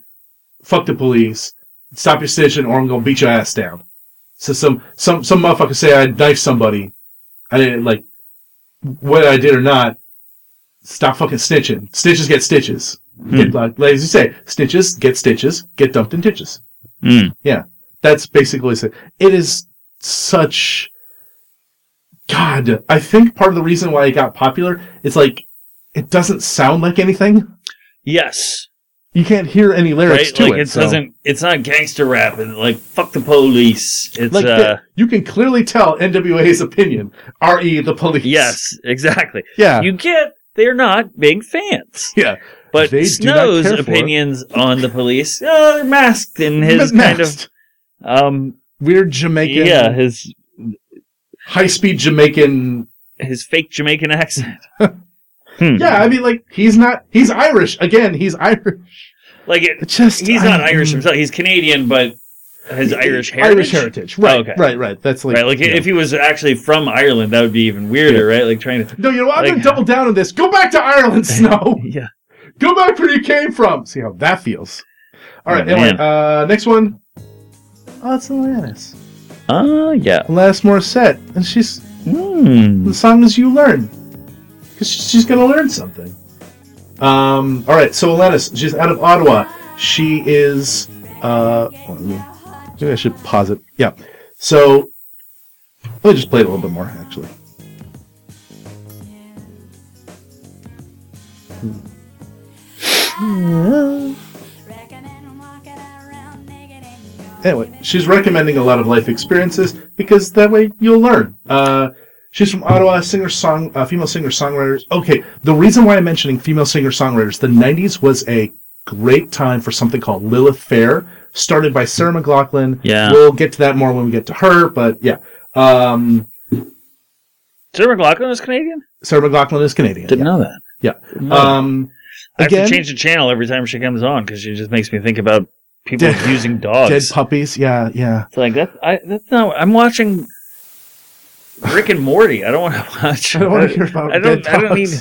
Fuck the police. Stop your snitching, or I'm gonna beat your ass down. So some some some motherfucker say I knifed somebody. I didn't like whether I did or not. Stop fucking snitching. Stitches get stitches. Hmm. Get, like, like as you say, stitches get stitches. Get dumped in ditches. Hmm. Yeah, That's basically it. It is such. God, I think part of the reason why it got popular is like it doesn't sound like anything. yes, You can't hear any lyrics right. to Like it. it so- doesn't. It's not gangster rap and like fuck the police. It's like uh. the- you can clearly tell NWA's opinion. R.E. the police. Yes, exactly. Yeah. You get they're not big fans. yeah. But They Snow's care for it. opinions on the police, oh, they're masked in his kind of um weird Jamaican. yeah, his High speed Jamaican. his fake Jamaican accent. <laughs> Yeah, I mean, like he's not. He's Irish again. He's Irish. Like it, just he's not I- Irish himself. He's Canadian, but his Irish heritage. Irish heritage. Right. Oh, okay. Right. Right. That's like Right, like yeah. if he was actually from Ireland, that would be even weirder, right? Like trying to, No, you know what? I'm Like- gonna double down on this. Go back to Ireland, <laughs> Snow. yeah. Go back where you came from. See how that feels. All right. Oh, anyway, uh, next one. Oh, it's Alanis. Oh yeah. Alanis Morissette, and she's Hmm. the song is "You Learn," because she's gonna learn something. Um. All right. So Alanis, she's out of Ottawa. She is. Uh. Maybe I should pause it. Yeah. So let me just play it a little bit more, actually. Anyway, she's recommending a lot of life experiences because that way you'll learn. Uh, she's from Ottawa, singer song, uh, female singer songwriters. Okay, the reason why I'm mentioning female singer songwriters, the '90s was a great time for something called Lilith Fair, started by Sarah McLachlan. Yeah. we'll get to that more when we get to her, but yeah. Um, Sarah McLachlan is Canadian. Sarah McLachlan is Canadian. Didn't know that. Yeah. Didn't yeah. Um, I have again, to change the channel every time she comes on because she just makes me think about people Dead- dogs, dead puppies. Yeah, yeah. It's like that. I that's not. I'm watching Rick and Morty. I don't want to watch. I don't want to hear <laughs> about I don't. dead I don't need. <laughs>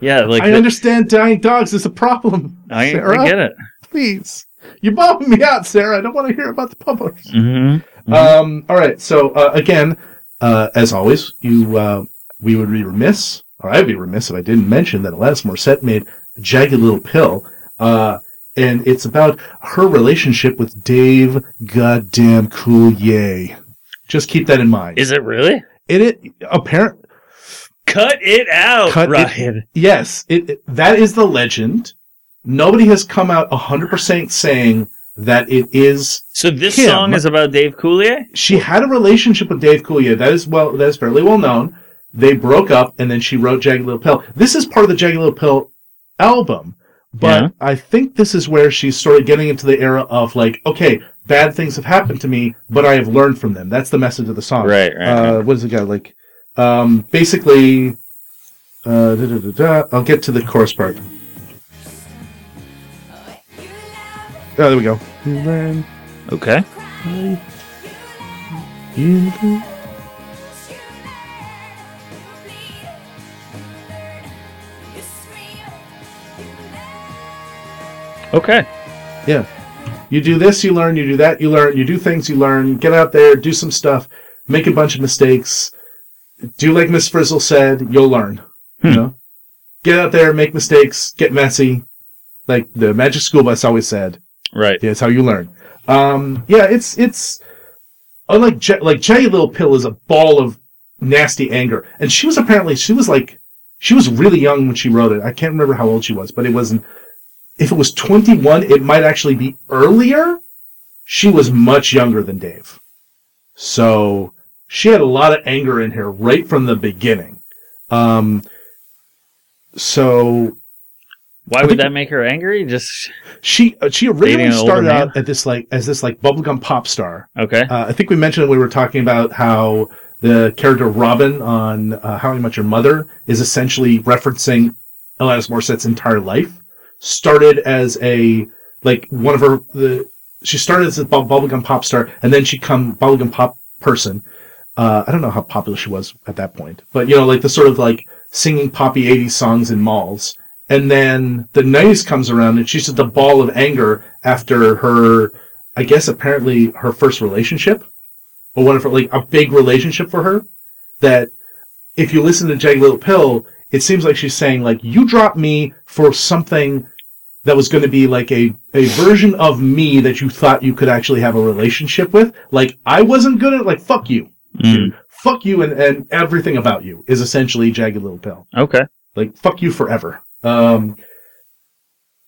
Yeah, like I the- understand dying dogs is a problem. I, Sarah. I get it. Please. You bummed me out, Sarah. I don't want to hear about the puppers. Mm-hmm. Um, all right. So uh, again, uh, as always, you uh, we would be remiss, or I'd be remiss if I didn't mention that Alanis Morissette made "Jagged Little Pill," uh, and it's about her relationship with Dave Goddamn Coulier. Just keep that in mind. Is it really? It, it apparent? Cut it out, Cut it- Ryan. Yes, it, it- that is the legend. Nobody has come out hundred percent saying that it is So this Him. song is about Dave Coulier. she had a relationship with Dave Coulier. That is well, that is fairly well known. They broke up, and then she wrote Jagged Little Pill. This is part of the Jagged Little Pill album, but Yeah. I think this is where she's sort of getting into the era of like, okay, bad things have happened to me, but I have learned from them. That's the message of the song. Right, right, Uh, what does it got? Like, um, basically, uh, da, da, da. I'll get to the chorus part. Oh, there we go. Okay. Okay. Yeah. You do this, you learn. You do that, you learn. You do things, you learn. Get out there, do some stuff, make a bunch of mistakes. Do like Miss Frizzle said, you'll learn. You Hmm. know? Get out there, make mistakes, get messy. Like the Magic School Bus always said. Right. Yeah, it's how you learn. Um, yeah, it's it's unlike Je- like Jagged Little Pill is a ball of nasty anger, and she was apparently she was like she was really young when she wrote it. I can't remember how old she was, but it wasn't. If it was 21, it might actually be earlier. She was much younger than Dave, so she had a lot of anger in her right from the beginning. Um, so Why would that make her angry? Just she uh, she originally started out at this like as this like bubblegum pop star. okay. Uh, I think we mentioned we were talking about how the character Robin on uh, How I Met Your Mother is essentially referencing Alanis Morissette's entire life. Started as a like one of her the she started as a bubblegum pop star and then she come bubblegum pop person. Uh, I don't know how popular she was at that point, but you know, like the sort of like singing poppy 80s songs in malls. And then the 90s comes around and she's just a ball of anger after her, I guess apparently her first relationship or one of her, like a big relationship for her that if you listen to Jagged Little Pill, it seems like she's saying like, you dropped me for something that was going to be like a, a version of me that you thought you could actually have a relationship with. Like I wasn't good at like, fuck you. Mm. Fuck you and, and everything about you is essentially Jagged Little Pill Okay. like fuck you forever. Um,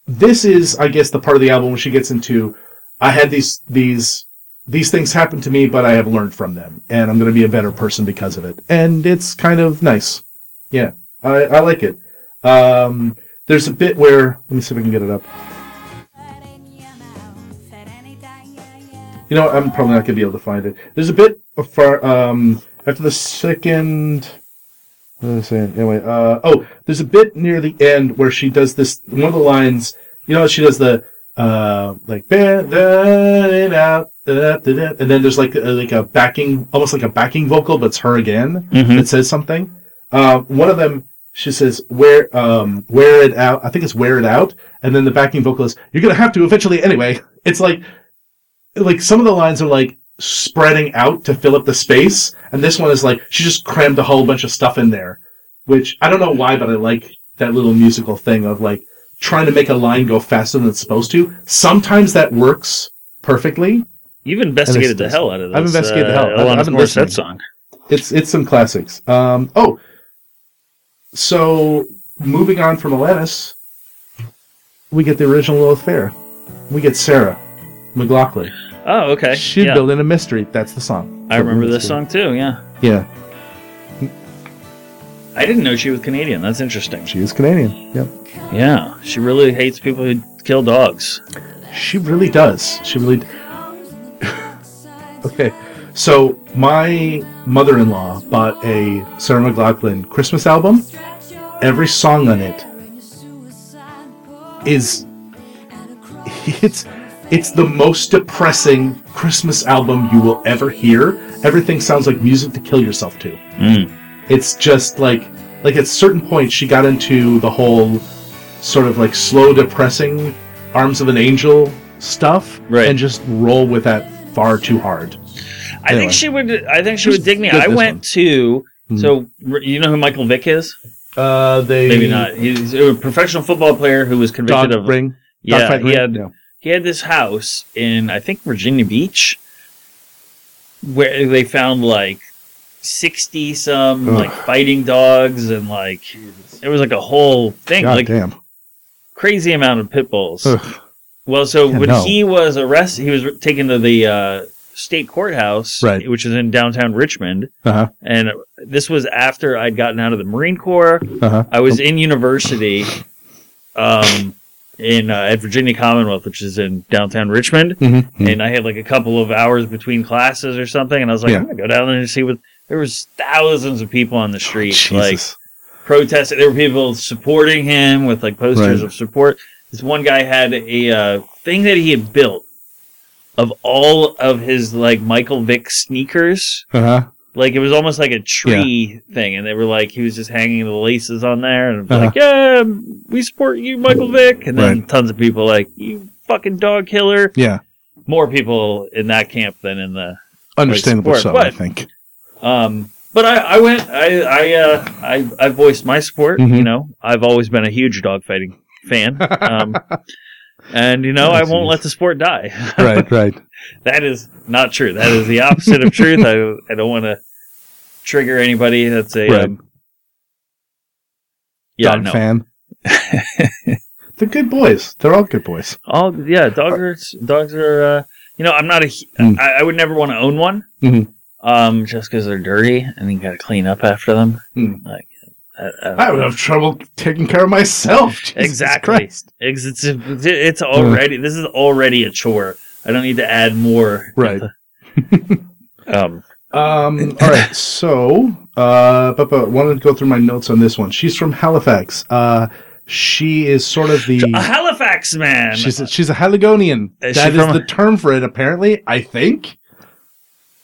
this is, I guess, the part of the album when she gets into, I had these these these things happen to me, but I have learned from them, and I'm going to be a better person because of it. And it's kind of nice. Yeah, I, I like it. Um, there's a bit where let me see if I can get it up. You know, I'm probably not going to be able to find it. There's a bit of far um, after the second. What was I saying? Anyway, uh, oh, there's a bit near the end where she does this. One of the lines, you know, she does the uh, like "Bend it out," and then there's like a, like a backing, almost like a backing vocal, but it's her again Mhm. that says something. Uh, one of them, she says, "Wear, um, wear it out." I think it's "wear it out," and then the backing vocal is, "You're gonna have to eventually anyway." <laughs> It's like, like some of the lines are like spreading out to fill up the space, and this one is like she just crammed a whole bunch of stuff in there, which I don't know why, but I like that little musical thing of like trying to make a line go faster than it's supposed to. Sometimes that works perfectly. You've investigated the hell out of this. I've investigated the uh, hell. I've- Alanis Morissette song. It's it's some classics. Um, oh, so moving on from Alanis, we get the original Lilith Fair. We get Sarah McLachlan. Oh, okay. She's yeah. building a mystery. That's the song. I remember this song too. Yeah. Yeah, I didn't know she was Canadian. That's interesting. she is Canadian. Yep. Yeah, she really hates people who kill dogs. She really does. She really. <laughs> okay, so my mother-in-law bought a Sarah McLachlan Christmas album. Every song on it is <laughs> it's it's the most depressing Christmas album you will ever hear. Everything sounds like music to kill yourself to. Mm. It's just like like at certain points she got into the whole sort of like slow depressing arms of an angel stuff Right. and just roll with that far too hard. I Anyway. think she would. I think she would dig me. get I this went one. to. Hmm. So you know who Michael Vick is? Uh they Maybe not. He's a professional football player who was convicted dog of. ring. yeah, Dogfight he ring? had No. he had this house in I think Virginia Beach, where they found like sixty some Ugh. like fighting dogs and like it was like a whole thing, God like damn. crazy amount of pit bulls. Ugh. Well, so Yeah, when no. he was arrested, he was taken to the uh, state courthouse, Right. which is in downtown Richmond. Uh-huh. And this was after I'd gotten out of the Marine Corps. Uh-huh. I was in university um, in uh, at Virginia Commonwealth, which is in downtown Richmond. Mm-hmm. And I had like a couple of hours between classes or something, and I was like, Yeah. I'm gonna go down there and see what. There was thousands of people on the street, like protesting. There were people supporting him with like posters Right. of support. This one guy had a uh, thing that he had built of all of his like Michael Vick sneakers. uh-huh. Like it was almost like a tree thing, and they were like he was just hanging the laces on there, and was like, "Yeah, we support you, Michael Vick." And then Uh-huh. Right. tons of people like, "You fucking dog killer." Yeah. More people in that camp than in the Understandable so, I think. um, but I, I went. I I uh, I I voiced my support. Mhm. You know, I've always been a huge dogfighting fan. <laughs> Um, and you know Oh, I won't geez. let the sport die. <laughs> right, right. that is not true. That is the opposite of truth. I I don't want to trigger anybody. That's a Right. um, yeah Dog no. fan. <laughs> They're good boys. They're all good boys. All yeah, dogs are dogs are. Uh, you know, I'm not a. Mm. I, I would never want to own one. Mhm. Um, just because they're dirty and you got to clean up after them. Mm. Like, I, I, I would have trouble taking care of myself. <laughs> Jesus Exactly. It's, it's it's already this is already a chore. I don't need to add more. Right. <laughs> Um. Um, all right, <laughs> so uh, but, but wanted to go through my notes on this one. She's from Halifax. Uh, she is sort of the A Halifax man. she's a, she's a Haligonian. Is That is the term for it, apparently. I think.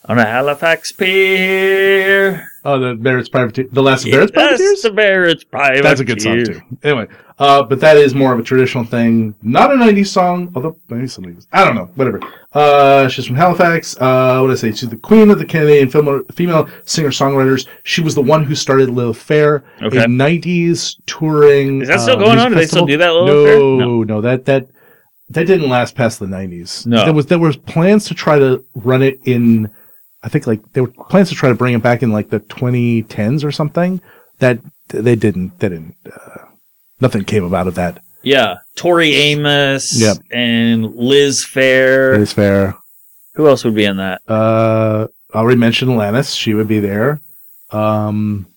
on a Halifax pier. Oh, the Barrett's Privateer, the last of Barrett's Privateers. the Barrett's private. That's a good song too. Anyway, uh, but that is more of a traditional thing, not a '90s song. Although maybe some '90s. I don't know. Whatever. Uh, she's from Halifax. Uh, what did I say? She's the queen of the Canadian film, female singer songwriters. She was the one who started Lilith Fair, Okay. a '90s touring. Is that still uh, going music on? Do they still do that, Lilith no, Fair? No, no. That that that didn't last past the '90s. No. there was there was plans to try to run it in. I think like there were plans to try to bring it back in like the 2010s or something. That they didn't. They didn't. Uh, nothing came about of that. Yeah, Tori Amos. Yep. And Liz Phair. Is fair. Who else would be in that? Uh, I already mentioned Alanis. She would be there. Um,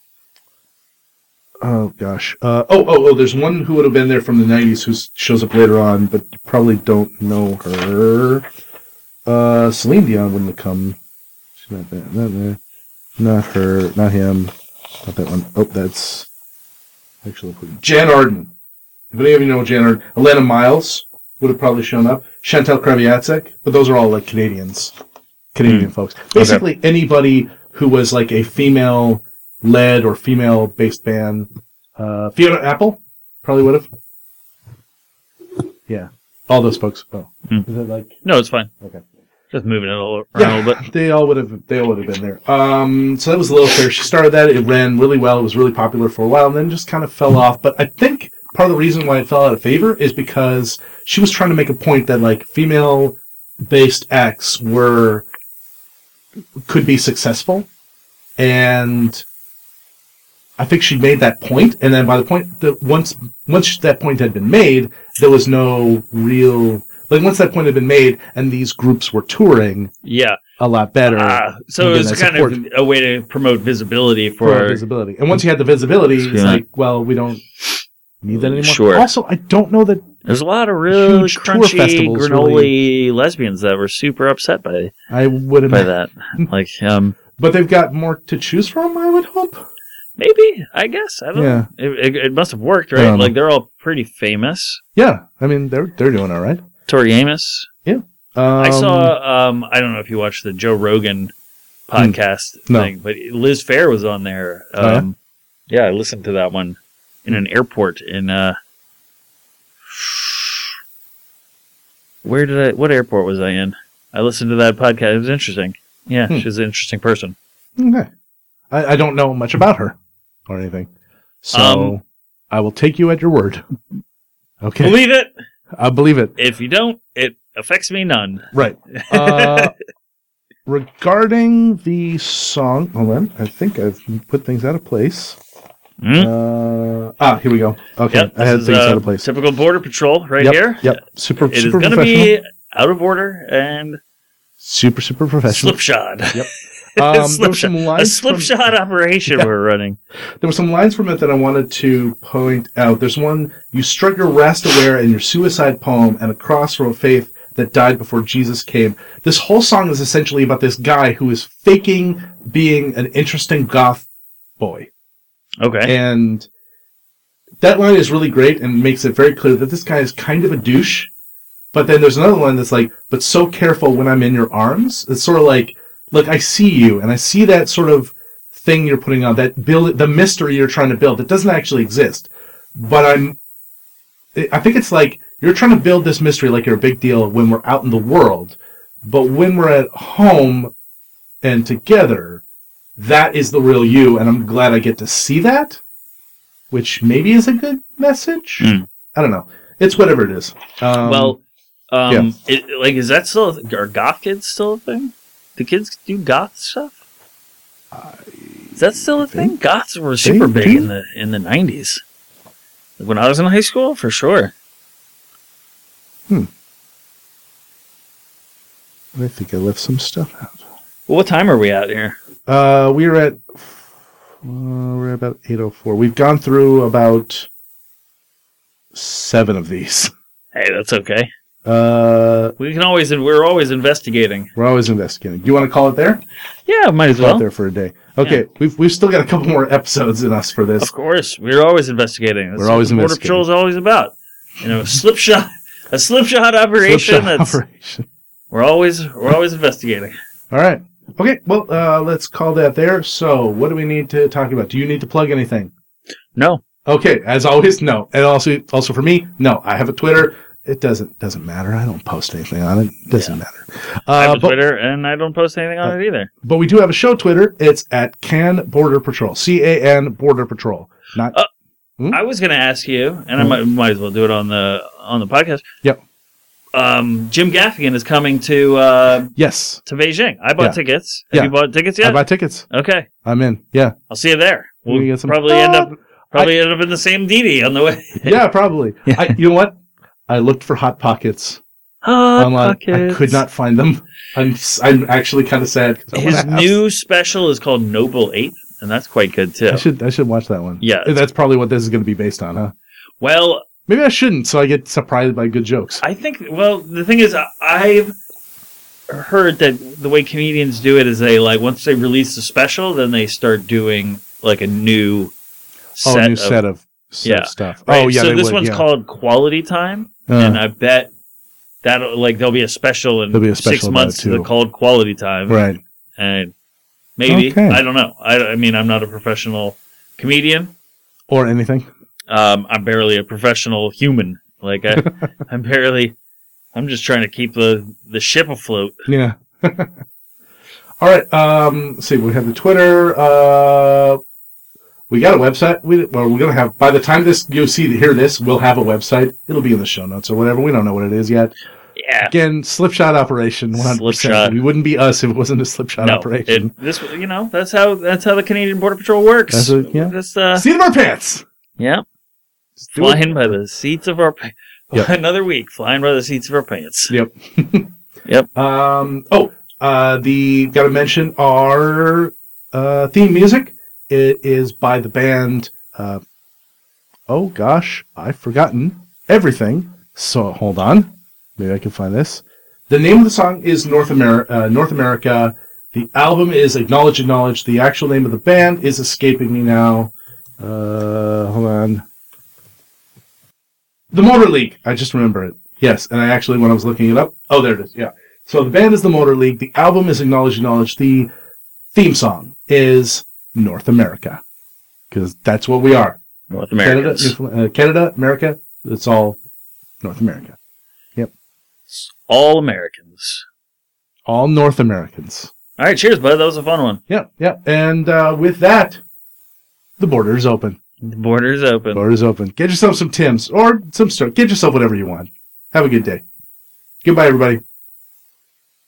oh gosh. Uh, oh, oh, oh. There's one who would have been there from the '90s who shows up later on, but you probably don't know her. Uh, Celine Dion wouldn't have come. She's not that. Not there. Not her. Not him. Not that one. Oh, that's actually pretty. Jann Arden. If any of you know Jann Arden, Alannah Myles would have probably shown up. Chantal Kreviazuk, but those are all like Canadians, Canadian folks. Basically, anybody who was like a female-led or female-based band. Uh, Fiona Apple probably would have. Yeah, all those folks. Oh, Hmm. is it like No, it's fine. okay? Just moving it all around Yeah, a little bit. they all would have. They all would have been there. Um, so that was a little fair. She started that. It ran really well. It was really popular for a while, and then just kind of fell off. But I think part of the reason why it fell out of favor is because she was trying to make a point that like female-based acts were could be successful, and I think she made that point. And then by the point that once once that point had been made, there was no real like once that point had been made, and these groups were touring Yeah. a lot better. Ah, so it was kind support. of a way to promote visibility for for. visibility. And once you had the visibility, it's like, well, we don't need that anymore. Sure. Also, I don't know that There's a lot of really crunchy festivals granola really- lesbians that were super upset by I would by that. <laughs> like, um, but they've got more to choose from. I would hope. maybe I guess I don't. Yeah. It, it, it must have worked, right? don't. Like they're all pretty famous. Yeah, I mean they're they're doing all right. Tori Amos. Um, I saw. Um, I don't know if you watched the Joe Rogan podcast Hmm. No. thing, but Liz Phair was on there. Oh, yeah? Um, yeah? I listened to that one in an airport in. Uh, where did I? What airport was I in? I listened to that podcast. It was interesting. Yeah, Hmm. she's an interesting person. Okay. I, I don't know much about her or anything, so Um, I will take you at your word. Okay, Believe it. I believe it. If you don't, it affects me none. Right. <laughs> Uh, regarding the song, hold on. I think I've put things out of place. Hmm? Uh, ah, here we go. Okay, Yep, I had things uh, out of place. Typical border patrol right yep, here. Yep. Super, It is super going to be out of order and super, super professional. slipshod. Yep. <laughs> <laughs> Um, there were Slipshod. some a lines from, slipshod operation Yeah. we're running. there were some lines from it that I wanted to point out. There's one: "You struck your Rastaware in your suicide poem, and a cross from a faith that died before Jesus came." This whole song is essentially about this guy who is faking being an interesting goth boy. Okay. And that line is really great and makes it very clear that this guy is kind of a douche. But then there's another line that's like, but so careful when I'm in your arms. It's sort of like, look, I see you and I see that sort of thing you're putting on, that build, the mystery you're trying to build that doesn't actually exist. But I'm, I think it's like you're trying to build this mystery like you're a big deal when we're out in the world. But when we're at home and together, that is the real you. And I'm glad I get to see that which maybe is a good message. Hmm. I don't know. It's whatever it is. Um, well, um, yeah. it, like, is that still are goth kids still a thing? Do kids do goth stuff? Is that still a thing? Goths were super big do. in the in the nineties. When I was in high school, for sure. Hmm. I think I left some stuff out. Well, what time are we at here? Uh, we're at uh, we're about eight oh four. We've gone through about seven of these. Hey, that's okay. Uh, We can always we're always investigating. we're always investigating. Do you want to call it there? Yeah, might as well. there for a day. Okay, we've we've still got a couple more episodes in us for this. Of course, we're always investigating. That's We're what always the Border. Patrol is always about. You know, a slip shot, a slip shot operation. Slipshot That's operation. we're always we're always investigating. All right. Okay. Well, uh, let's call that there. So, what do we need to talk about? Do you need to plug anything? No, Okay. As always, no. And also, also for me, no. I have a Twitter. It doesn't doesn't matter. I don't post anything on it. it Doesn't matter. I have Uh, a but, Twitter and I don't post anything on it either. but we do have a show Twitter. It's at Can Border Patrol. C A N Border Patrol. Not. Uh, Hmm? I was going to ask you, and I might, might as well do it on the on the podcast. Yep. Um, Jim Gaffigan is coming to uh, yes. to Beijing. I bought Yeah. tickets. Have Yeah. you bought tickets yet? I buy tickets. okay, I'm in. Yeah. I'll see you there. We'll get some- probably end up probably end up in the same DiDi on the way. Yeah. Probably. <laughs> I, you know what? I looked for hot pockets Hot online. Pockets. I could not find them. I'm s- I'm actually kind of sad. His have new special is called Noble Ape, and that's quite good too. I should I should watch that one. Yeah. Eh, that's probably what this is going to be based on, huh? Well, Maybe I shouldn't, so I get surprised by good jokes. I think. Well, the thing is, I- I've heard that the way comedians do it is they like once they release the special, then they start doing like a new oh, set new of set of set Yeah. of stuff. Right, Oh yeah, so this would, one's yeah. called Quality Time, Uh, and I bet that like there'll be a special in There'll be a special six months too. called Quality Time, right. And maybe Okay. I don't know. I, I mean, I'm not a professional comedian. Or anything. Um, I'm barely a professional human. Like I, <laughs> I'm barely. I'm just trying to keep the the ship afloat. Yeah. <laughs> All right. Um, let's see. We have the Twitter. Uh, we got a website. We well, we're gonna have by the time this you see hear this, we'll have a website. It'll be in the show notes or whatever. We don't know what it is yet. Yeah. Again, slipshot operation. One hundred Slipshot. percent. We wouldn't be us if it wasn't a slipshot No, operation. it, this you know that's how that's how the Canadian Border Patrol works. That's what- yeah. Just uh, Seat of our pants. yeah, it. flying by the seats of our. pants. <laughs> Yep. Another week flying by the seats of our pants. Yep. <laughs> Yep. Um. Oh. Uh. The got to mention our uh theme music. It is by the band. Uh. Oh gosh, I've forgotten everything. So hold on. Maybe I can find this. The name of the song is North America. Uh, North America. The album is Acknowledge Acknowledge. The actual name of the band is escaping me now. Uh. Hold on. The Motor League. I just remember it. Yes, and I actually, when I was looking it up, oh, there it is. Yeah. So the band is the Motor League. The album is Acknowledge Acknowledge. The theme song is North America, because that's what we are. North Canada, uh, Canada, America. It's all North America. Yep. All Americans. All North Americans. All right, cheers, bud. That was a fun one. Yeah, yeah. And uh, with that, the border is open. The border is open. Border is open. Get yourself some Tims or some stuff. Get yourself whatever you want. Have a good day. Goodbye, everybody.